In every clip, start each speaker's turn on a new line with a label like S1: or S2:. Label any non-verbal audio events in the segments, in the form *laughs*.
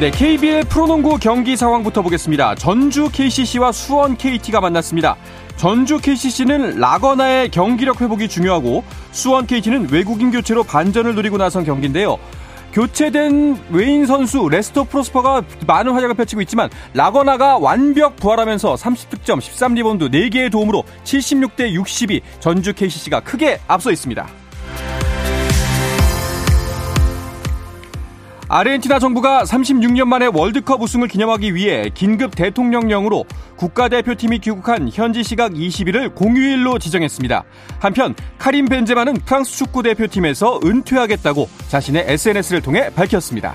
S1: 네, KBL 프로농구 경기 상황부터 보겠습니다. 전주 KCC와 수원 KT가 만났습니다. 전주 KCC는 라건아의 경기력 회복이 중요하고 수원 KT는 외국인 교체로 반전을 노리고 나선 경기인데요. 교체된 외인 선수 레스터 프로스퍼가 많은 활약을 펼치고 있지만 라건아가 완벽 부활하면서 30득점, 13리바운드 4개의 도움으로 76대 62 전주 KCC가 크게 앞서 있습니다. 아르헨티나 정부가 36년 만에 월드컵 우승을 기념하기 위해 긴급 대통령령으로 국가대표팀이 귀국한 현지 시각 20일을 공휴일로 지정했습니다. 한편 카림 벤제마는 프랑스 축구 대표팀에서 은퇴하겠다고 자신의 SNS를 통해 밝혔습니다.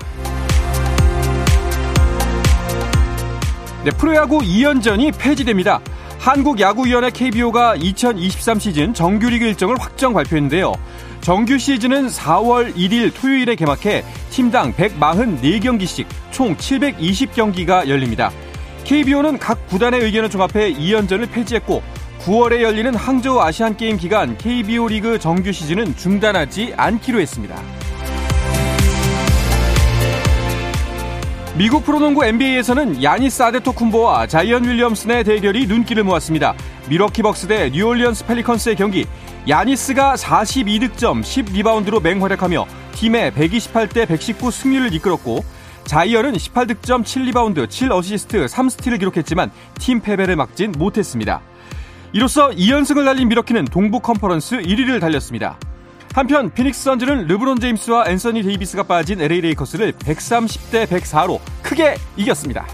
S1: 네, 프로야구 2연전이 폐지됩니다. 한국야구위원회 KBO가 2023 시즌 정규리그 일정을 확정 발표했는데요. 정규 시즌은 4월 1일 토요일에 개막해 팀당 144경기씩 총 720경기가 열립니다. KBO는 각 구단의 의견을 종합해 2연전을 폐지했고 9월에 열리는 항저우 아시안 게임 기간 KBO 리그 정규 시즌은 중단하지 않기로 했습니다. 미국 프로농구 NBA에서는 야니스 아데토쿤보와 자이언 윌리엄슨의 대결이 눈길을 모았습니다. 밀워키 벅스 대 뉴올리언스 펠리컨스의 경기 야니스가 42득점 10리바운드로 맹활약하며 팀의 128대 119 승리를 이끌었고 자이언은 18득점 7리바운드 7어시스트 3스틸을 기록했지만 팀 패배를 막진 못했습니다. 이로써 2연승을 달린 밀워키는 동부 컨퍼런스 1위를 달렸습니다. 한편 피닉스 선즈는 르브론 제임스와 앤서니 데이비스가 빠진 LA 레이커스를 130대 104로 크게 이겼습니다.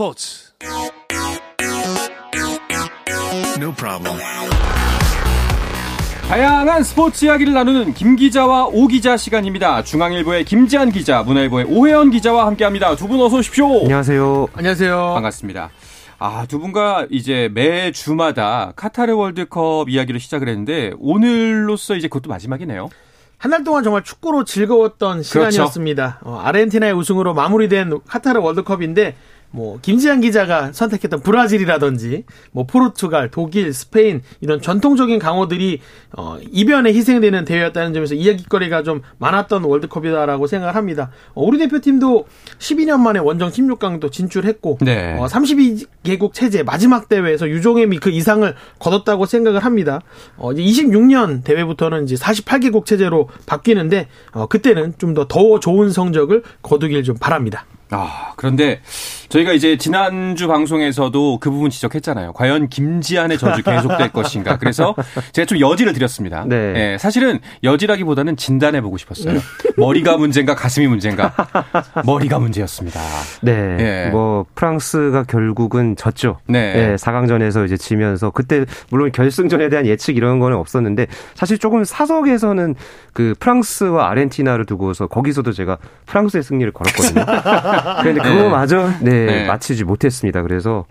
S2: 스포츠
S1: No problem. 다양한 스포츠 이야기를 나누는 김 기자와 오 기자 시간입니다. 중앙일보의 김지한 기자, 문화일보의 오혜연 기자와 함께합니다. 두 분 어서 오십시오.
S3: 안녕하세요.
S2: 안녕하세요.
S1: 반갑습니다. 아, 두 분과 이제 매 주마다 카타르 월드컵 이야기를 시작을 했는데 오늘로써 이제 그것도 마지막이네요.
S2: 한 달 동안 정말 축구로 즐거웠던 그렇죠. 시간이었습니다. 그렇죠. 어, 아르헨티나의 우승으로 마무리된 카타르 월드컵인데 뭐 김지한 기자가 선택했던 브라질이라든지 뭐 포르투갈, 독일, 스페인 이런 전통적인 강호들이 어 이변에 희생되는 대회였다는 점에서 이야기거리가 좀 많았던 월드컵이다라고 생각을 합니다. 어, 우리 대표팀도 12년 만에 원정 16강도 진출했고 네. 어 32개국 체제 마지막 대회에서 유종임이 그 이상을 거뒀다고 생각을 합니다. 어 이제 26년 대회부터는 이제 48개국 체제로 바뀌는데 어 그때는 좀 더 더 좋은 성적을 거두길 좀 바랍니다.
S1: 아, 그런데 저희가 이제 지난주 방송에서도 그 부분 지적했잖아요. 과연 김지한의 저주 계속될 것인가. 그래서 제가 좀 여지를 드렸습니다. 네. 네 사실은 여지라기보다는 진단해 보고 싶었어요. 머리가 문제인가 가슴이 문제인가. 머리가 문제였습니다.
S3: 네. 네. 뭐 프랑스가 결국은 졌죠. 네. 네. 4강전에서 이제 지면서 그때 물론 결승전에 대한 예측 이런 거는 없었는데 사실 조금 사석에서는 그 프랑스와 아르헨티나를 두고서 거기서도 제가 프랑스의 승리를 걸었거든요. *laughs* 그런데 그거마저 네, 네. 마치지 못했습니다. 그래서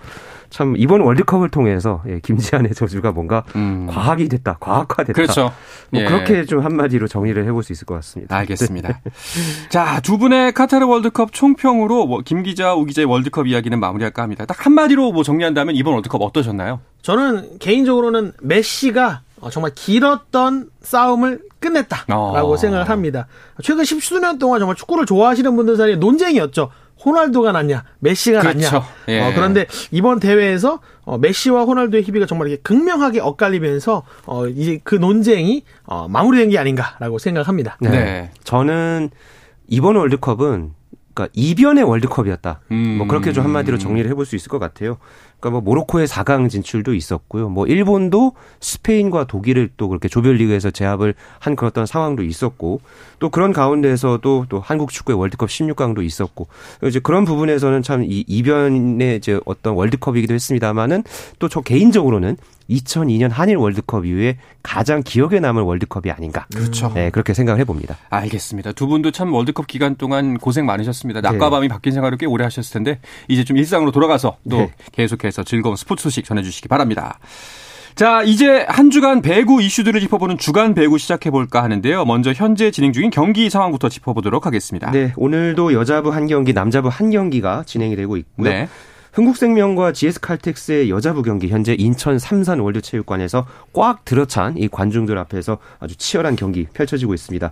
S3: 참 이번 월드컵을 통해서 예, 김지한의 저주가 뭔가 음. 과학이 됐다, 과학화됐다.
S1: 그렇죠.
S3: 뭐 예. 그렇게 좀 한마디로 정리를 해볼 수 있을 것 같습니다.
S1: 알겠습니다. 네. *laughs* 자, 두 분의 카타르 월드컵 총평으로 뭐 김 기자, 오 기자의 월드컵 이야기는 마무리할까 합니다. 딱 한마디로 뭐 정리한다면 이번 월드컵 어떠셨나요?
S2: 저는 개인적으로는 메시가 어, 정말 길었던 싸움을 끝냈다라고 어. 생각을 합니다. 최근 십수년 동안 정말 축구를 좋아하시는 분들 사이에 논쟁이었죠. 호날두가 낫냐, 메시가 그렇죠. 낫냐. 예. 어, 그런데 이번 대회에서 어, 메시와 호날두의 희비가 정말 이렇게 극명하게 엇갈리면서 어, 이제 그 논쟁이 어, 마무리된 게 아닌가라고 생각합니다. 네. 네.
S3: 저는 이번 월드컵은 그러니까 이변의 월드컵이었다. 음. 뭐 그렇게 좀 한마디로 정리를 해볼 수 있을 것 같아요. 그러니까 뭐 모로코의 4강 진출도 있었고요. 뭐 일본도 스페인과 독일을 또 그렇게 조별리그에서 제압을 한 그런 상황도 있었고 또 그런 가운데에서도 또 한국 축구의 월드컵 16강도 있었고 이제 그런 부분에서는 참 이 이변의 이제 어떤 월드컵이기도 했습니다만은 또 저 개인적으로는 2002년 한일 월드컵 이후에 가장 기억에 남을 월드컵이 아닌가.
S1: 그렇죠.
S3: 네, 그렇게 생각을 해봅니다.
S1: 알겠습니다. 두 분도 참 월드컵 기간 동안 고생 많으셨습니다. 낮과 네. 밤이 바뀐 생활을 꽤 오래 하셨을 텐데 이제 좀 일상으로 돌아가서 또 네. 계속해서 즐거운 스포츠 소식 전해주시기 바랍니다. 자, 이제 한 주간 배구 이슈들을 짚어보는 주간 배구 시작해볼까 하는데요. 먼저 현재 진행 중인 경기 상황부터 짚어보도록 하겠습니다.
S3: 네, 오늘도 여자부 한 경기, 남자부 한 경기가 진행이 되고 있고요. 네. 흥국생명과 GS칼텍스의 여자부 경기 현재 인천 삼산 월드체육관에서 꽉 들어찬 이 관중들 앞에서 아주 치열한 경기 펼쳐지고 있습니다.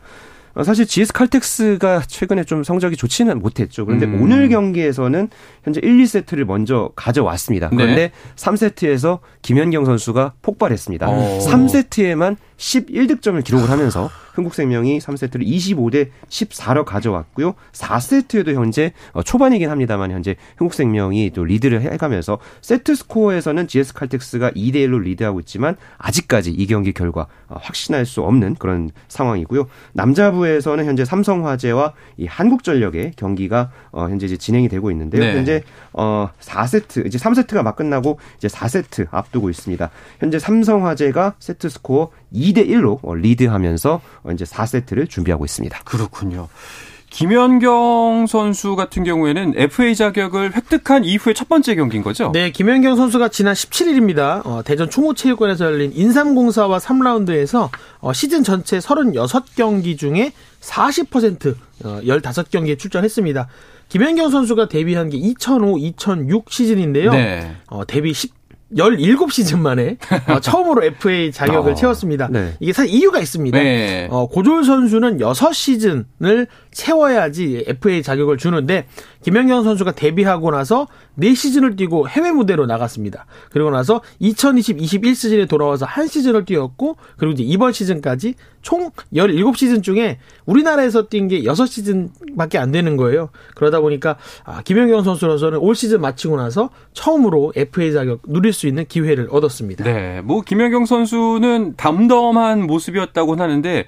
S3: 어, 사실 GS 칼텍스가 최근에 좀 성적이 좋지는 못했죠. 그런데 음. 오늘 경기에서는 현재 1, 2세트를 먼저 가져왔습니다. 그런데 네. 3세트에서 김연경 선수가 폭발했습니다. 오. 3세트에만 11득점을 기록을 하면서 흥국생명이 3세트를 25대 14로 가져왔고요. 4세트에도 현재 어, 초반이긴 합니다만 현재 흥국생명이 또 리드를 해가면서 세트 스코어에서는 GS 칼텍스가 2대 1로 리드하고 있지만 아직까지 이 경기 결과 어, 확신할 수 없는 그런 상황이고요. 남자부에서는 현재 삼성화재와 이 한국전력의 경기가 어, 현재 이제 진행이 되고 있는데요. 네. 현재 어 4세트 이제 3세트가 막 끝나고 이제 4세트 앞두고 있습니다. 현재 삼성화재가 세트 스코어 2대 1로 리드하면서 이제 4세트를 준비하고 있습니다.
S1: 그렇군요. 김연경 선수 같은 경우에는 FA 자격을 획득한 이후에 첫 번째 경기인 거죠?
S2: 네, 김연경 선수가 지난 17일입니다. 어, 대전 충무체육관에서 열린 인삼공사와 3라운드에서 어, 시즌 전체 36경기 중에 40% 어, 15경기에 출전했습니다. 김연경 선수가 데뷔한 게 2005-2006 시즌인데요. 네. 어, 데뷔 10 17시즌 만에 *laughs* 어, 처음으로 FA 자격을 어, 채웠습니다. 네. 이게 사실 이유가 있습니다. 네. 어, 고졸 선수는 6시즌을 채워야지 FA 자격을 주는데 김연경 선수가 데뷔하고 나서 4시즌을 뛰고 해외 무대로 나갔습니다. 그리고 나서 2020-21 시즌에 돌아와서 한 시즌을 뛰었고 그리고 이제 이번 시즌까지 총 17시즌 중에 우리나라에서 뛴 게 6시즌밖에 안 되는 거예요. 그러다 보니까 아, 김연경 선수로서는 올 시즌 마치고 나서 처음으로 FA 자격 누릴 수 있는 기회를 얻었습니다.
S1: 네. 뭐 김연경 선수는 담담한 모습이었다고 하는데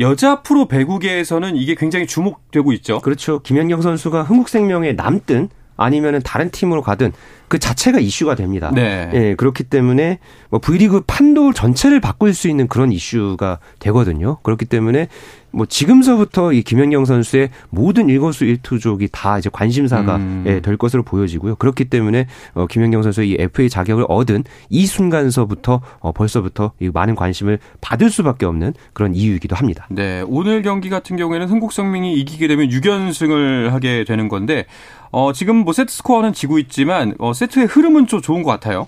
S1: 여자 프로 배구계에서는 이게 굉장히 주목되고 있죠.
S3: 그렇죠. 김연경 선수가 흥국생명 에 남든 아니면은 다른 팀으로 가든 그 자체가 이슈가 됩니다. 네. 예, 그렇기 때문에 뭐 V리그 판도 전체를 바꿀 수 있는 그런 이슈가 되거든요. 그렇기 때문에 뭐 지금서부터 이 김연경 선수의 모든 일거수 일투족이 다 이제 관심사가 음. 예, 될 것으로 보여지고요. 그렇기 때문에 어 김연경 선수의 이 FA 자격을 얻은 이 순간서부터 어 벌써부터 이 많은 관심을 받을 수밖에 없는 그런 이유이기도 합니다.
S1: 네, 오늘 경기 같은 경우에는 흥국생명이 이기게 되면 6연승을 하게 되는 건데 어 지금 뭐 세트 스코어는 지고 있지만 어 세트의 흐름은 좀 좋은 것 같아요.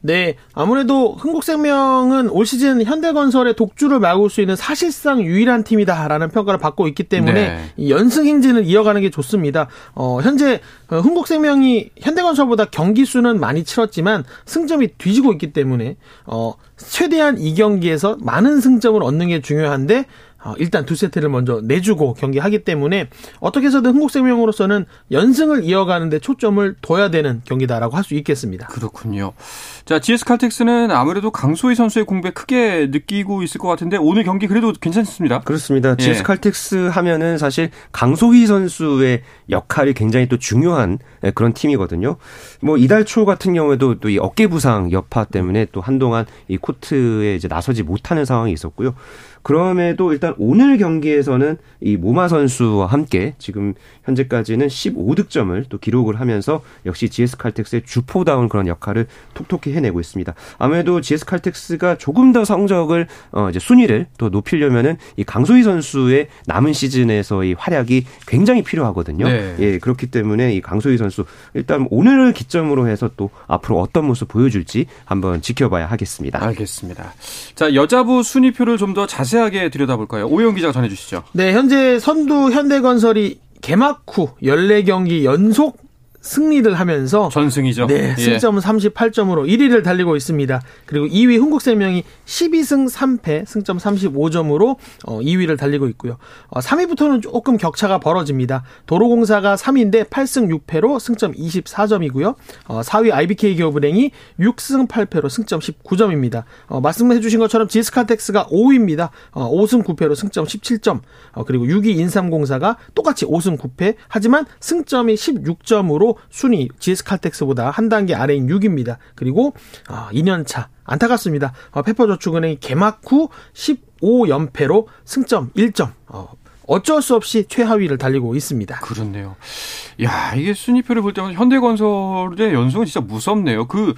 S2: 네, 아무래도 흥국생명은 올 시즌 현대건설의 독주를 막을 수 있는 사실상 유일한 팀이다라는 평가를 받고 있기 때문에 네. 이 연승 행진을 이어가는 게 좋습니다. 어, 현재 어, 흥국생명이 현대건설보다 경기 수는 많이 치렀지만 승점이 뒤지고 있기 때문에 어, 최대한 이 경기에서 많은 승점을 얻는 게 중요한데 어, 일단 두 세트를 먼저 내주고 경기하기 때문에 어떻게 해서든 흥국생명으로서는 연승을 이어가는데 초점을 둬야 되는 경기다라고 할 수 있겠습니다.
S1: 그렇군요. 자, GS 칼텍스는 아무래도 강소희 선수의 공백 크게 느끼고 있을 것 같은데 오늘 경기 그래도 괜찮습니다.
S3: 그렇습니다. GS 예. 칼텍스 하면은 사실 강소희 선수의 역할이 굉장히 또 중요한 그런 팀이거든요. 뭐 이달 초 같은 경우에도 또 이 어깨 부상 여파 때문에 또 한동안 이 코트에 이제 나서지 못하는 상황이 있었고요. 그럼에도 일단 오늘 경기에서는 이 모마 선수와 함께 지금 현재까지는 15득점을 또 기록을 하면서 역시 GS 칼텍스의 주포다운 그런 역할을 톡톡히 해내고 있습니다. 아무래도 GS 칼텍스가 조금 더 성적을 어 이제 순위를 또 높이려면은 이 강소희 선수의 남은 시즌에서의 활약이 굉장히 필요하거든요. 네. 예, 그렇기 때문에 이 강소희 선수 일단 오늘을 기점으로 해서 또 앞으로 어떤 모습 보여줄지 한번 지켜봐야 하겠습니다.
S1: 알겠습니다. 자, 여자부 순위표를 좀 더 자세히 자세하게 들여다볼까요? 오영 기자가 전해주시죠.
S2: 네, 현재 선두 현대건설이 개막 후 14경기 연속 승리를 하면서
S1: 전승이죠.
S2: 네, 예. 승점은 38점으로 1위를 달리고 있습니다. 그리고 2위 흥국생명이 12승 3패, 승점 35점으로 2위를 어, 달리고 있고요. 3위부터는 어, 조금 격차가 벌어집니다. 도로공사가 3위인데 8승 6패로 승점 24점이고요. 4위 IBK 기업은행이 6승 8패로 승점 19점입니다. 말씀해 주신 것처럼 지스칼텍스가 5위입니다. 5승 9패로 승점 17점. 그리고 6위 인삼공사가 똑같이 5승 9패 하지만 승점이 16점으로 순위 GS칼텍스보다 한 단계 아래인 6입니다. 그리고 2년차 아, 안타깝습니다. 어, 페퍼저축은행이 개막 후 15연패로 승점 1점. 어, 어쩔 수 없이 최하위를 달리고 있습니다.
S1: 그렇네요. 야, 이게 순위표를 볼 때마다 현대건설의 연승은 진짜 무섭네요. 그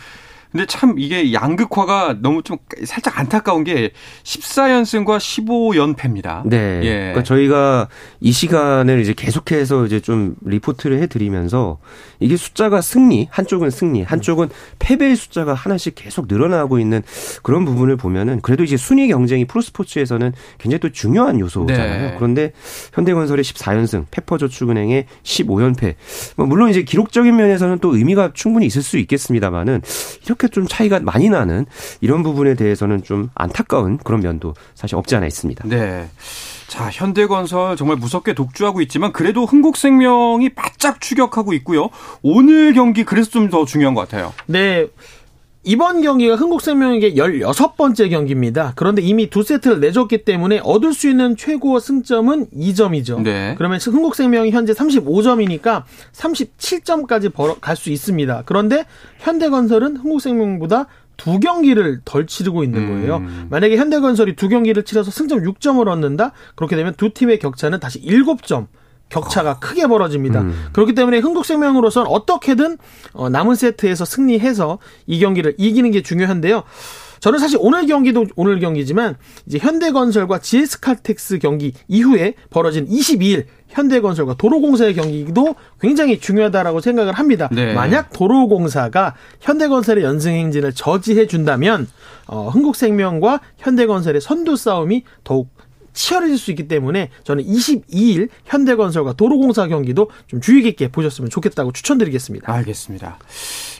S1: 근데 참 이게 양극화가 너무 좀 살짝 안타까운 게 14연승과 15연패입니다.
S3: 네. 예. 그러니까 저희가 이 시간을 이제 계속해서 이제 좀 리포트를 해드리면서 이게 숫자가 승리, 한쪽은 승리, 한쪽은 패배의 숫자가 하나씩 계속 늘어나고 있는 그런 부분을 보면은 그래도 이제 순위 경쟁이 프로스포츠에서는 굉장히 또 중요한 요소잖아요. 네. 그런데 현대건설의 14연승, 페퍼저축은행의 15연패. 뭐 물론 이제 기록적인 면에서는 또 의미가 충분히 있을 수 있겠습니다만은 이렇게 좀 차이가 많이 나는 이런 부분에 대해서는 좀 안타까운 그런 면도 사실 없지 않아 있습니다.
S1: 네. 자, 현대건설 정말 무섭게 독주하고 있지만 그래도 흥국생명이 바짝 추격하고 있고요. 오늘 경기 그래서 좀 더 중요한 것 같아요.
S2: 네. 이번 경기가 흥국생명에게 16번째 경기입니다. 그런데 이미 두 세트를 내줬기 때문에 얻을 수 있는 최고 승점은 2점이죠. 네. 그러면 흥국생명이 현재 35점이니까 37점까지 갈수 있습니다. 그런데 현대건설은 흥국생명보다 두 경기를 덜 치르고 있는 거예요. 음. 만약에 현대건설이 두 경기를 치러서 승점 6점을 얻는다? 그렇게 되면 두 팀의 격차는 다시 7점. 격차가 어. 크게 벌어집니다. 음. 그렇기 때문에 흥국생명으로서는 어떻게든 어, 남은 세트에서 승리해서 이 경기를 이기는 게 중요한데요. 저는 사실 오늘 경기도 오늘 경기지만 이제 현대건설과 GS칼텍스 경기 이후에 벌어진 22일 현대건설과 도로공사의 경기도 굉장히 중요하다라고 생각을 합니다. 네. 만약 도로공사가 현대건설의 연승 행진을 저지해 준다면 어, 흥국생명과 현대건설의 선두 싸움이 더욱 치열해질 수 있기 때문에 저는 22일 현대건설과 도로공사 경기도 좀 주의 깊게 보셨으면 좋겠다고 추천드리겠습니다.
S1: 알겠습니다.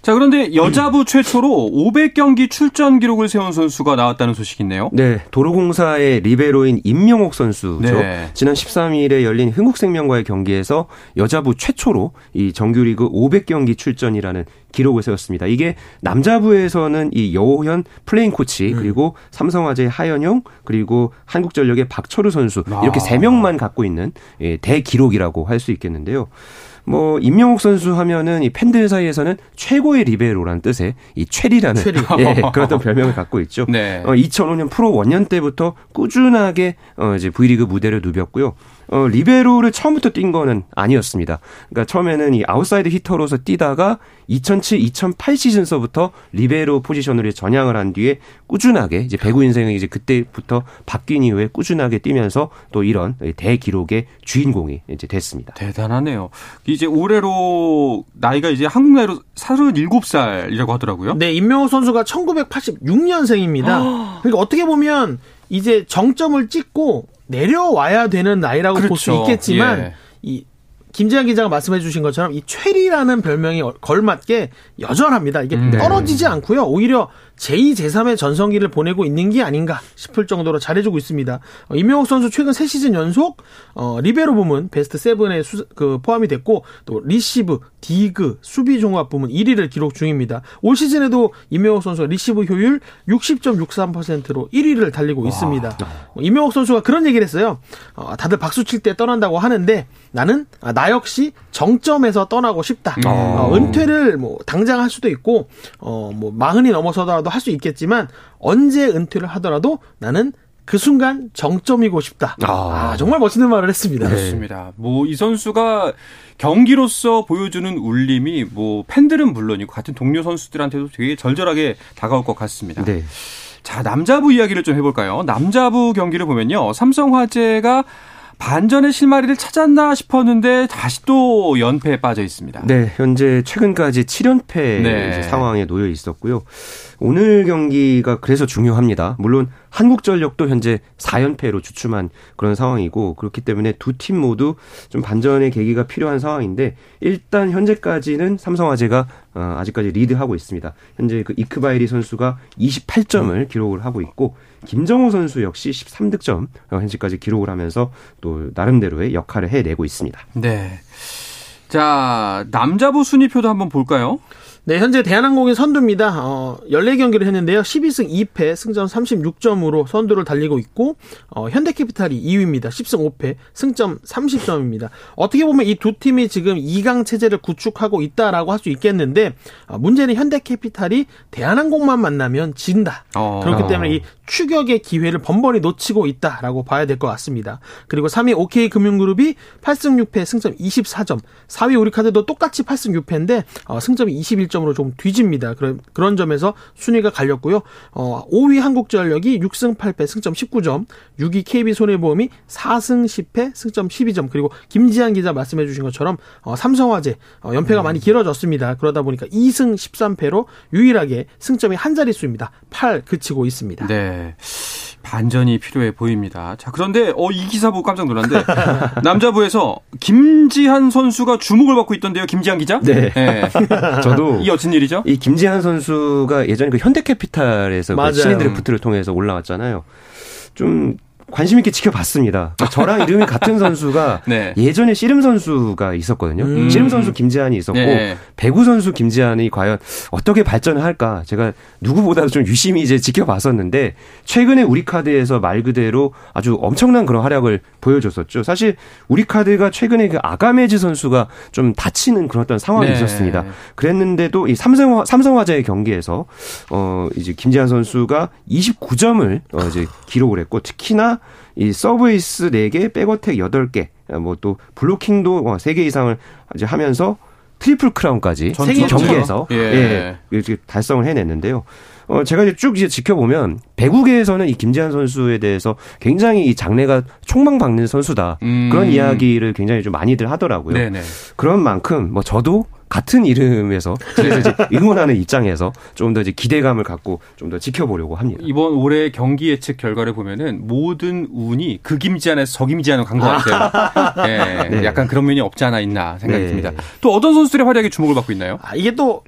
S1: 자, 그런데 여자부 최초로 500경기 출전 기록을 세운 선수가 나왔다는 소식이 있네요.
S3: 네, 도로공사의 리베로인 임명옥 선수죠. 네. 지난 13일에 열린 흥국생명과의 경기에서 여자부 최초로 이 정규리그 500경기 출전이라는 기록을 세웠습니다. 이게 남자부에서는 이 여오현 플레잉 코치 음. 그리고 삼성화재의 하현용 그리고 한국전력의 박철우 선수 이렇게 세 명만 갖고 있는 예, 대기록이라고 할 수 있겠는데요. 뭐 임명옥 선수 하면은 이 팬들 사이에서는 최고의 리베로라는 뜻의 이 최리라는 최리. *laughs* 예, 그런 별명을 갖고 있죠. 네. 어, 2005년 프로 원년 때부터 꾸준하게 어 이제 V리그 무대를 누볐고요. 어, 리베로를 처음부터 뛴 거는 아니었습니다. 그러니까 처음에는 이 아웃사이드 히터로서 뛰다가 2007-2008 시즌서부터 리베로 포지션으로 전향을 한 뒤에 꾸준하게 이제 배구 인생이 이제 그때부터 바뀐 이후에 꾸준하게 뛰면서 또 이런 대기록의 주인공이 이제 됐습니다.
S1: 대단하네요. 이제 올해로 나이가 이제 한국 나이로 37살이라고 하더라고요.
S2: 네, 임명호 선수가 1986년생입니다. 그러니까 어떻게 보면 이제 정점을 찍고 내려와야 되는 나이라고 그렇죠. 볼수 있겠지만 예. 이 김재환 기자가 말씀해 주신 것처럼 이 최리라는 별명이 걸맞게 여전합니다. 이게 음. 떨어지지 않고요. 오히려 제2, 제3의 전성기를 보내고 있는 게 아닌가 싶을 정도로 잘해주고 있습니다. 어, 임명옥 선수 최근 3시즌 연속 어, 리베로 부문 베스트 7에 수, 그 포함이 됐고 또 리시브, 디그, 수비 종합 부문 1위를 기록 중입니다. 올 시즌에도 임명옥 선수가 리시브 효율 60.63%로 1위를 달리고 와. 있습니다. 어, 임명옥 선수가 그런 얘기를 했어요. 어, 다들 박수 칠 때 떠난다고 하는데 나는 아, 나 역시 정점에서 떠나고 싶다. 음. 어, 은퇴를 뭐 당장 할 수도 있고 어, 뭐 마흔이 넘어서더라도 좀 더 할 수 있겠지만 언제 은퇴를 하더라도 나는 그 순간 정점이고 싶다. 아, 아 정말 멋있는 말을 했습니다.
S1: 네. 그렇습니다. 뭐 이 선수가 경기로서 보여주는 울림이 뭐 팬들은 물론이고 같은 동료 선수들한테도 되게 절절하게 다가올 것 같습니다. 네. 자, 남자부 이야기를 좀 해볼까요? 남자부 경기를 보면요. 삼성화재가 반전의 실마리를 찾았나 싶었는데 다시 또 연패에 빠져 있습니다.
S3: 네, 현재 최근까지 7연패 네. 상황에 놓여 있었고요. 오늘 경기가 그래서 중요합니다. 물론 한국전력도 현재 4연패로 주춤한 그런 상황이고 그렇기 때문에 두 팀 모두 좀 반전의 계기가 필요한 상황인데 일단 현재까지는 삼성화재가 어, 아직까지 리드하고 있습니다. 현재 그 이크바이리 선수가 28점을 기록을 하고 있고 김정호 선수 역시 13득점 현재까지 기록을 하면서 또 나름대로의 역할을 해내고 있습니다.
S1: 네. 자, 남자부 순위표도 한번 볼까요?
S2: 네, 현재 대한항공의 선두입니다. 어, 14경기를 했는데요. 12승 2패, 승점 36점으로 선두를 달리고 있고, 어, 현대캐피탈이 2위입니다. 10승 5패, 승점 30점입니다. 어떻게 보면 이 두 팀이 지금 2강 체제를 구축하고 있다라고 할 수 있겠는데, 어, 문제는 현대캐피탈이 대한항공만 만나면 진다. 어. 그렇기 때문에 이 추격의 기회를 번번이 놓치고 있다라고 봐야 될 것 같습니다. 그리고 3위 OK금융그룹이 8승 6패, 승점 24점. 4위 우리카드도 똑같이 8승 6패인데, 어, 승점이 21점. 점으로 좀 뒤집니다. 그런 그런 점에서 순위가 갈렸고요. 어, 5위 한국전력이 6승 8패 승점 19점, 6위 KB 손해보험이 4승 10패 승점 12점. 그리고 김지한 기자 말씀해 주신 것처럼 어, 삼성화재 어, 연패가 음. 많이 길어졌습니다. 그러다 보니까 2승 13패로 유일하게 승점이 한 자릿수입니다. 8 그치고 있습니다.
S1: 네. 반전이 필요해 보입니다. 자, 그런데 어, 이 기사 보고 깜짝 놀랐는데 *laughs* 남자부에서 김지한 선수가 주목을 받고 있던데요, 김지한 기자?
S3: 네. 네. *laughs* 저도
S1: 이 어떤 일이죠?
S3: 이 김지한 선수가 예전에 그 현대캐피탈에서 그 신인 드래프트를 통해서 올라왔잖아요. 좀 관심 있게 지켜봤습니다. 그러니까 저랑 이름이 *laughs* 같은 선수가 네. 예전에 씨름 선수가 있었거든요. 음. 씨름 선수 김재한이 있었고 네. 배구 선수 김재한이 과연 어떻게 발전을 할까 제가 누구보다도 좀 유심히 이제 지켜봤었는데 최근에 우리 카드에서 말 그대로 아주 엄청난 그런 활약을 보여줬었죠. 사실 우리 카드가 최근에 그 아가메즈 선수가 좀 다치는 그런 어떤 상황이 네. 있었습니다. 그랬는데도 이 삼성 삼성화재의 경기에서 어 이제 김지한 선수가 29점을 어 이제 기록을 했고 특히나 이 서브에이스 4개, 백어택 8개, 뭐 또 블로킹도 3개 어, 이상을 이제 하면서 트리플 크라운까지 경기에서 예. 예, 달성을 해냈는데요. 어, 제가 이제 쭉 이제 지켜보면 배구계에서는 이 김지한 선수에 대해서 굉장히 이 장래가 촉망받는 선수다. 음. 그런 이야기를 굉장히 좀 많이들 하더라고요. 네네. 그런 만큼 뭐 저도 같은 이름에서 그래서 이제 *laughs* 응원하는 입장에서 좀 더 이제 기대감을 갖고 좀 더 지켜보려고 합니다.
S1: 이번 올해 경기 예측 결과를 보면은 모든 운이 그 김지한에서 저 김지한으로 간것 같아요. 네, 네. 약간 그런 면이 없지 않아 있나 생각이 네. 듭니다. 또 어떤 선수들의 활약에 주목을 받고 있나요?
S2: 아, 이게 또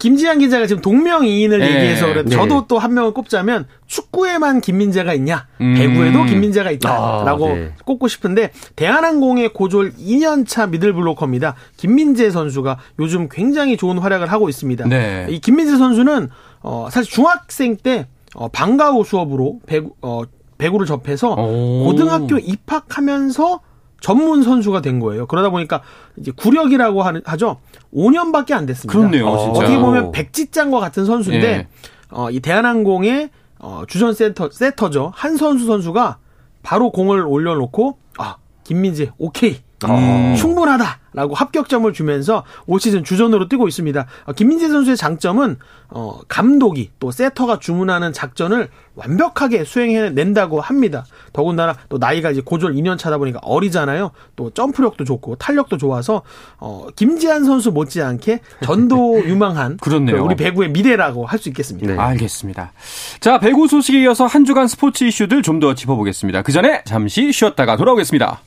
S2: 김지한 기자가 지금 동명이인을 네. 얘기해서 그래 네. 저도 또 한 명을 꼽자면 축구에만 김민재가 있냐 음. 배구에도 김민재가 있다라고 아, 네. 꼽고 싶은데 대한항공의 고졸 2년차 미들블로커입니다. 김민재 선수가 요즘 굉장히 좋은 활약을 하고 있습니다. 네. 이 김민재 선수는 어 사실 중학생 때 어, 방과후 수업으로 배구 어 배구를 접해서 오. 고등학교 입학하면서 전문 선수가 된 거예요. 그러다 보니까 이제 구력이라고 하죠. 5년밖에 안 됐습니다.
S1: 그렇네요, 어,
S2: 떻게 보면 백지장과 같은 선수인데 예. 어, 이 대한항공의 어, 주전 세터 세터죠. 한 선수 선수가 바로 공을 올려놓고 아 김민재 오케이 음. 충분하다라고 합격점을 주면서 올 시즌 주전으로 뛰고 있습니다. 어, 김민재 선수의 장점은 어, 감독이 또 세터가 주문하는 작전을 완벽하게 수행해낸다고 합니다. 더군다나 또 나이가 이제 고졸 2년 차다 보니까 어리잖아요. 또 점프력도 좋고 탄력도 좋아서 어, 김지한 선수 못지않게 전도 *laughs* 유망한
S1: 그렇네요.
S2: 우리 배구의 미래라고 할 수 있겠습니다.
S1: 네. 알겠습니다. 자 배구 소식에 이어서 한 주간 스포츠 이슈들 좀 더 짚어보겠습니다. 그 전에 잠시 쉬었다가 돌아오겠습니다.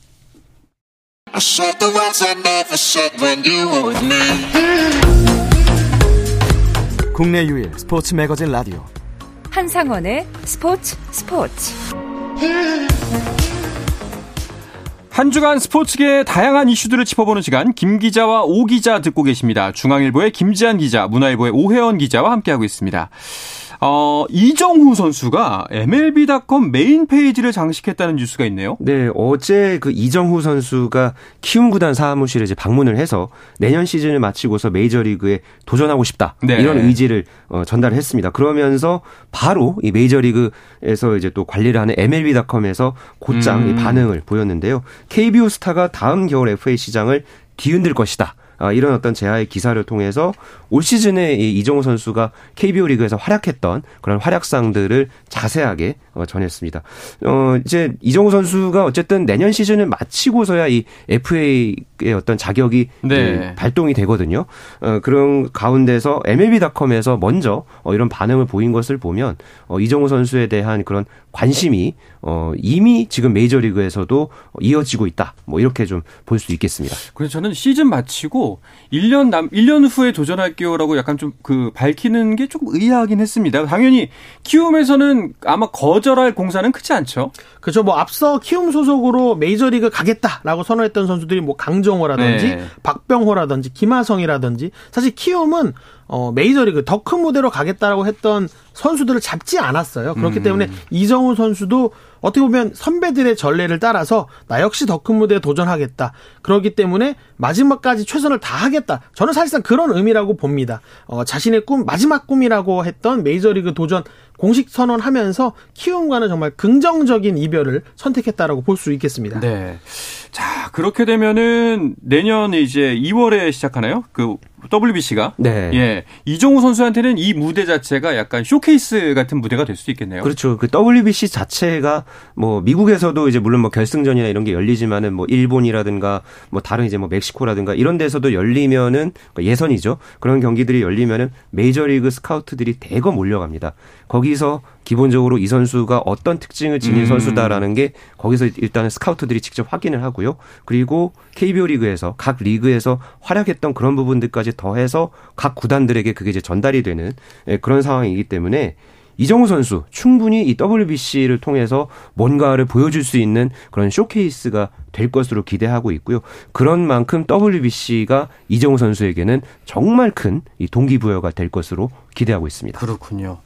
S1: I said the words I never said when you were with me. 국내 유일 스포츠 매거진 라디오 한상원의 스포츠 스포츠 한 주간 스포츠계의 다양한 이슈들을 짚어보는 시간 김 기자와 오 기자 듣고 계십니다. 중앙일보의 김지한 기자, 문화일보의 오혜원 기자와 함께하고 있습니다. 어, 이정후 선수가 MLB.com 메인 페이지를 장식했다는 뉴스가 있네요.
S3: 네, 어제 그 이정후 선수가 키움 구단 사무실에 이제 방문을 해서 내년 시즌을 마치고서 메이저리그에 도전하고 싶다. 네. 이런 의지를 어, 전달했습니다. 그러면서 바로 이 메이저리그에서 이제 또 관리를 하는 MLB.com에서 곧장 음. 반응을 보였는데요. KBO 스타가 다음 겨울 FA 시장을 뒤흔들 것이다. 아, 이런 어떤 제아의 기사를 통해서 올 시즌에 이정우 선수가 KBO 리그에서 활약했던 그런 활약상들을 자세하게 어, 전했습니다. 어, 이제 이정우 선수가 어쨌든 내년 시즌을 마치고서야 이 FA 에 감독의 어떤 자격이 네. 발동이 되거든요. 어, 그런 가운데서 MLB.com에서 먼저 어, 이런 반응을 보인 것을 보면 어, 이정우 선수에 대한 그런 관심이 어, 이미 지금 메이저리그에서도 이어지고 있다. 뭐 이렇게 좀 볼 수 있겠습니다.
S1: 그래서 저는 시즌 마치고 1년 남 1년 후에 도전할게요라고 약간 좀 그 밝히는 게 조금 의아하긴 했습니다. 당연히 키움에서는 아마 거절할 공사는 크지 않죠.
S2: 그렇죠. 뭐 앞서 키움 소속으로 메이저리그 가겠다라고 선언했던 선수들이 뭐 강정 호라든지 네. 박병호라든지 김하성이라든지 사실 키움은 어, 메이저리그 더 큰 무대로 가겠다라고 했던 선수들을 잡지 않았어요. 그렇기 음. 때문에 이정우 선수도 어떻게 보면 선배들의 전례를 따라서 나 역시 더 큰 무대에 도전하겠다. 그렇기 때문에 마지막까지 최선을 다하겠다. 저는 사실상 그런 의미라고 봅니다. 어, 자신의 꿈, 마지막 꿈이라고 했던 메이저리그 도전 공식 선언하면서 키움과는 정말 긍정적인 이별을 선택했다라고 볼 수 있겠습니다.
S1: 네. 자, 그렇게 되면은 내년 이제 2월에 시작하나요? 그 WBC가. 네. 예. 이종우 선수한테는 이 무대 자체가 약간 쇼케이스 같은 무대가 될 수도 있겠네요.
S3: 그렇죠. 그 WBC 자체가 뭐 미국에서도 이제 물론 뭐 결승전이나 이런 게 열리지만은 뭐 일본이라든가 뭐 다른 이제 뭐 멕시코라든가 이런 데서도 열리면은 그러니까 예선이죠. 그런 경기들이 열리면은 메이저리그 스카우트들이 대거 몰려갑니다. 거기서 기본적으로 이 선수가 어떤 특징을 지닌 음. 선수다라는 게 거기서 일단은 스카우트들이 직접 확인을 하고요. 그리고 KBO 리그에서 각 리그에서 활약했던 그런 부분들까지 더해서 각 구단들에게 그게 이제 전달이 되는 예, 그런 상황이기 때문에 이정후 선수 충분히 이 WBC를 통해서 뭔가를 보여줄 수 있는 그런 쇼케이스가 될 것으로 기대하고 있고요. 그런 만큼 WBC가 이정후 선수에게는 정말 큰이 동기부여가 될 것으로 기대하고 있습니다.
S1: 그렇군요.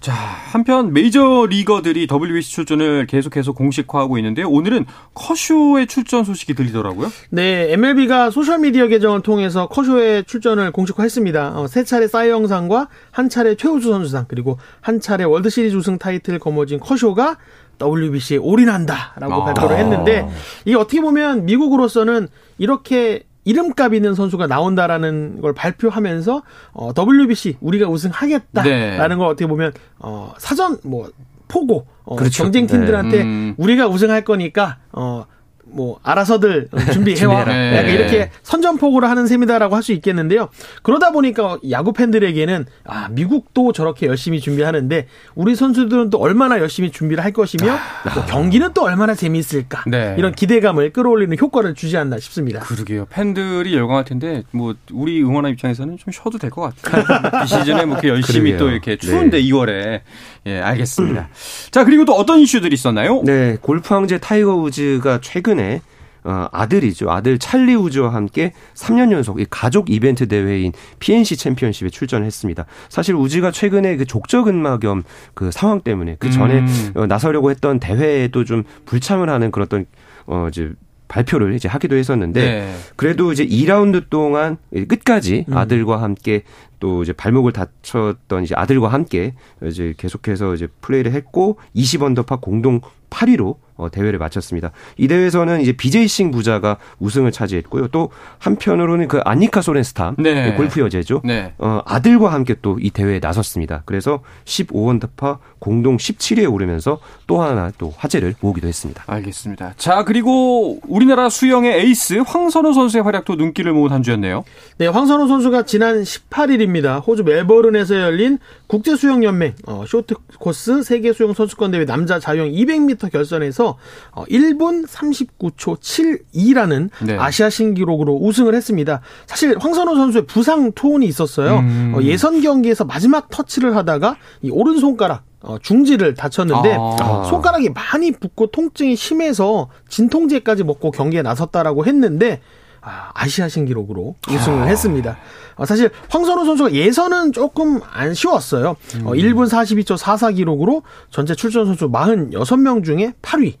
S1: 자, 한편 메이저 리거들이 WBC 출전을 계속해서 공식화하고 있는데 오늘은 커쇼의 출전 소식이 들리더라고요.
S2: 네, MLB가 소셜 미디어 계정을 통해서 커쇼의 출전을 공식화했습니다. 어, 세 차례 사이영상과 한 차례 최우수 선수상 그리고 한 차례 월드 시리즈 우승 타이틀을 거머쥔 커쇼가 WBC에 올인한다라고 아. 발표를 했는데 이게 어떻게 보면 미국으로서는 이렇게 이름값 있는 선수가 나온다라는 걸 발표하면서 어, WBC 우리가 우승하겠다라는 네. 걸 어떻게 보면 어, 사전 뭐 포고 어, 그렇죠. 경쟁 팀들한테 네. 음. 우리가 우승할 거니까 어, 뭐 알아서들 준비해와 네. 약간 이렇게 선전포고를 하는 셈이다라고 할 수 있겠는데요. 그러다 보니까 야구 팬들에게는 아 미국도 저렇게 열심히 준비하는데 우리 선수들은 또 얼마나 열심히 준비를 할 것이며 아. 또 경기는 또 얼마나 재미있을까 네. 이런 기대감을 끌어올리는 효과를 주지 않나 싶습니다.
S1: 그러게요. 팬들이 열광할 텐데 뭐 우리 응원한 입장에서는 좀 쉬어도 될 것 같아요. *laughs* 이 시즌에 뭐 이렇게 열심히 또 이렇게 추운데 네. 2월에 예 알겠습니다. 자 그리고 또 어떤 이슈들이 있었나요?
S3: 네 골프 황제 타이거 우즈가 최근에 최근에 어, 아들이죠. 아들 찰리 우즈와 함께 3년 연속 이 가족 이벤트 대회인 PNC 챔피언십에 출전했습니다. 사실 우즈가 최근에 그 족저근막염 그 상황 때문에 그 전에 음. 어, 나서려고 했던 대회에도 좀 불참을 하는 그런 어떤 어 이제 발표를 이제 하기도 했었는데 네. 그래도 이제 2라운드 동안 끝까지 음. 아들과 함께 또 이제 발목을 다쳤던 이제 아들과 함께 이제 계속해서 이제 플레이를 했고 20언더파 공동 8위로 어, 대회를 마쳤습니다. 이 대회에서는 이제 BJ 싱 부자가 우승을 차지했고요. 또 한편으로는 그 아니카 소렌스탐 네. 골프 여제죠. 네. 어, 아들과 함께 또 이 대회에 나섰습니다. 그래서 15원더파 공동 17위에 오르면서 또 하나 또 화제를 모으기도 했습니다.
S1: 알겠습니다. 자 그리고 우리나라 수영의 에이스 황선우 선수의 활약도 눈길을 모은 한 주였네요.
S2: 네, 황선우 선수가 지난 18일입니다. 호주 멜버른에서 열린 국제수영연맹 어, 쇼트 코스 세계 수영 선수권 대회 남자 자유형 200m 결선에서 어, 1분 39초 72라는 네. 아시아 신기록으로 우승을 했습니다. 사실 황선우 선수의 부상 투혼이 있었어요. 음. 어, 예선 경기에서 마지막 터치를 하다가 이 오른손가락 어, 중지를 다쳤는데 아. 손가락이 많이 붓고 통증이 심해서 진통제까지 먹고 경기에 나섰다라고 했는데 아, 아시아 신기록으로 우승을 아. 했습니다. 어, 사실 황선우 선수가 예선은 조금 아쉬웠어요. 음. 어, 1분 42초 44 기록으로 전체 출전 선수 46명 중에 8위.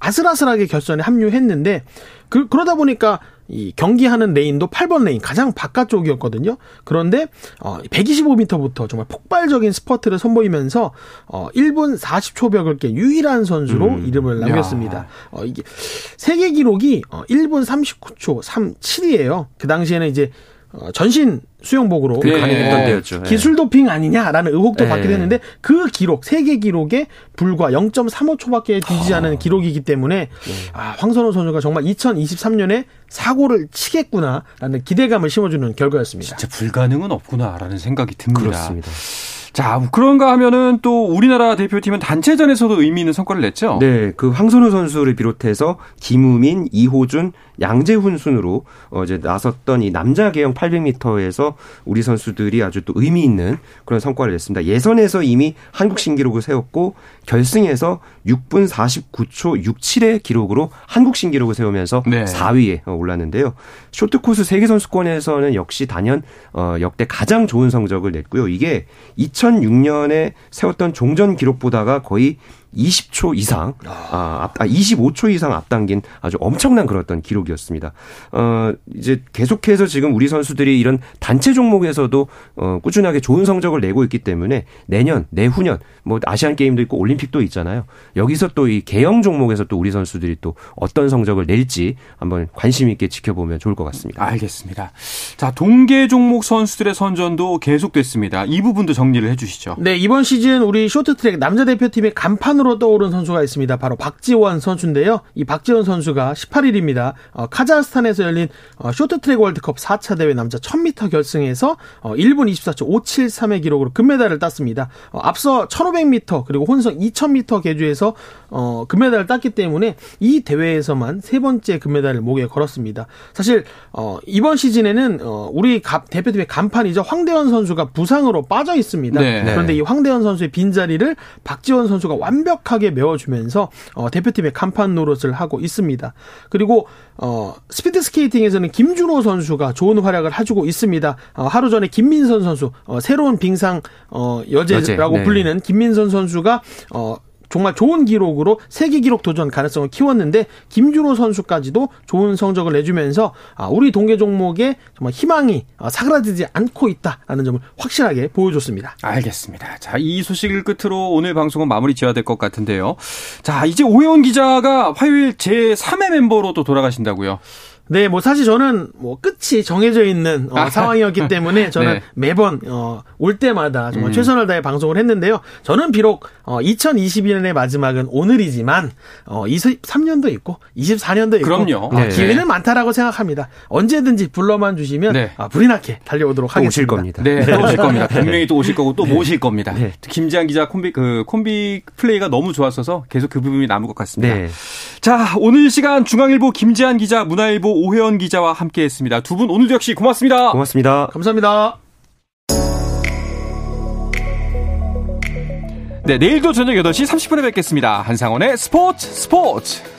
S2: 아슬아슬하게 결선에 합류했는데 그, 그러다 보니까 이 경기하는 레인도 8번 레인 가장 바깥쪽이었거든요. 그런데 어 125m부터 정말 폭발적인 스퍼트를 선보이면서 어 1분 40초 벽을 깬 유일한 선수로 음. 이름을 남겼습니다. 어 이게 세계 기록이 어 1분 39초 37이에요. 그 당시에는 이제 어, 전신 수영복으로
S3: 네. 강했던 때였죠.
S2: 기술 도핑 아니냐라는 의혹도 네. 받기도 했는데 그 기록 세계 기록에 불과 0.35초밖에 되지 않은 아. 기록이기 때문에 네. 아, 황선호 선수가 정말 2023년에 사고를 치겠구나라는 기대감을 심어주는 결과였습니다.
S1: 진짜 불가능은 없구나라는 생각이 듭니다.
S3: 그렇습니다.
S1: 자, 그런가 하면은 또 우리나라 대표팀은 단체전에서도 의미 있는 성과를 냈죠?
S3: 네, 그 황선우 선수를 비롯해서 김우민, 이호준, 양재훈 순으로 어제 나섰던 이 남자 계영 800m에서 우리 선수들이 아주 또 의미 있는 그런 성과를 냈습니다. 예선에서 이미 한국 신기록을 세웠고 결승에서 6분 49초 67의 기록으로 한국 신기록을 세우면서 네. 4위에 올랐는데요. 쇼트코스 세계 선수권에서는 역시 단연 어 역대 가장 좋은 성적을 냈고요. 이게 2006년에 세웠던 종전 기록보다가 거의 20초 이상, 아, 아 25초 이상 앞당긴 아주 엄청난 그런 어떤 기록이었습니다. 어, 이제 계속해서 지금 우리 선수들이 이런 단체 종목에서도 어, 꾸준하게 좋은 성적을 내고 있기 때문에 내년, 내후년, 뭐 아시안 게임도 있고 올림픽도 있잖아요. 여기서 또 이 개영 종목에서 또 우리 선수들이 또 어떤 성적을 낼지 한번 관심 있게 지켜보면 좋을 것 같습니다.
S1: 알겠습니다. 자, 동계 종목 선수들의 선전도 계속됐습니다. 이 부분도 정리를 해 주시죠.
S2: 네, 이번 시즌 우리 쇼트트랙 남자 대표팀의 간판 선수로 떠오른 선수가 있습니다. 바로 박지원 선수인데요. 이 박지원 선수가 18일입니다. 어, 카자흐스탄에서 열린 어, 쇼트트랙 월드컵 4차 대회 남자 1000m 결승에서 어, 1분 24초 573의 기록으로 금메달을 땄습니다. 어, 앞서 1500m 그리고 혼성 2000m 계주에서 어, 금메달을 땄기 때문에 이 대회에서만 세 번째 금메달을 목에 걸었습니다. 사실 어, 이번 시즌에는 어, 우리 대표팀의 간판이죠. 황대현 선수가 부상으로 빠져 있습니다. 네. 그런데 이 황대현 선수의 빈자리를 박지원 선수가 완벽 하게 메워주면서 어, 대표팀의 간판 노릇을 하고 있습니다. 그리고 어, 스피드 스케이팅에서는 김준호 선수가 좋은 활약을 해주고 있습니다. 어, 하루 전에 김민선 선수 어, 새로운 빙상 어, 여제라고 여제, 네. 불리는 김민선 선수가 어, 정말 좋은 기록으로 세계 기록 도전 가능성을 키웠는데 김준호 선수까지도 좋은 성적을 내주면서 아, 우리 동계 종목에 정말 희망이 아, 사그라들지 않고 있다라는 점을 확실하게 보여줬습니다.
S1: 알겠습니다. 자, 이 소식을 끝으로 오늘 방송은 마무리 지어야 될 것 같은데요. 자, 이제 오해원 기자가 화요일 제 3회 멤버로 또 돌아가신다고요.
S2: 네, 뭐 사실 저는 뭐 끝이 정해져 있는 어, 아. 상황이었기 때문에 *laughs* 저는 네. 매번 어, 올 때마다 정말 음. 최선을 다해 방송을 했는데요. 저는 비록 어, 2022년의 마지막은 오늘이지만 어, 23년도 있고 24년도 있고
S1: 그럼요.
S2: 어, 네. 기회는 많다라고 생각합니다. 언제든지 불러만 주시면 네. 아, 불이 나게 달려오도록 하겠습니다.
S3: 오실 겁니다.
S1: 네, 또 오실 겁니다. 분명히 또 오실 거고 또 네. 모실 겁니다. 네. 김지한 기자 콤비 그 콤비 플레이가 너무 좋았어서 계속 그 부분이 남을 것 같습니다. 네. 자, 오늘 시간 중앙일보 김지한 기자, 문화일보 오혜원 기자와 함께했습니다. 두 분 오늘도 역시 고맙습니다.
S3: 고맙습니다.
S2: 감사합니다.
S1: 네, 내일도 저녁 8시 30분에 뵙겠습니다. 한상원의 스포츠 스포츠.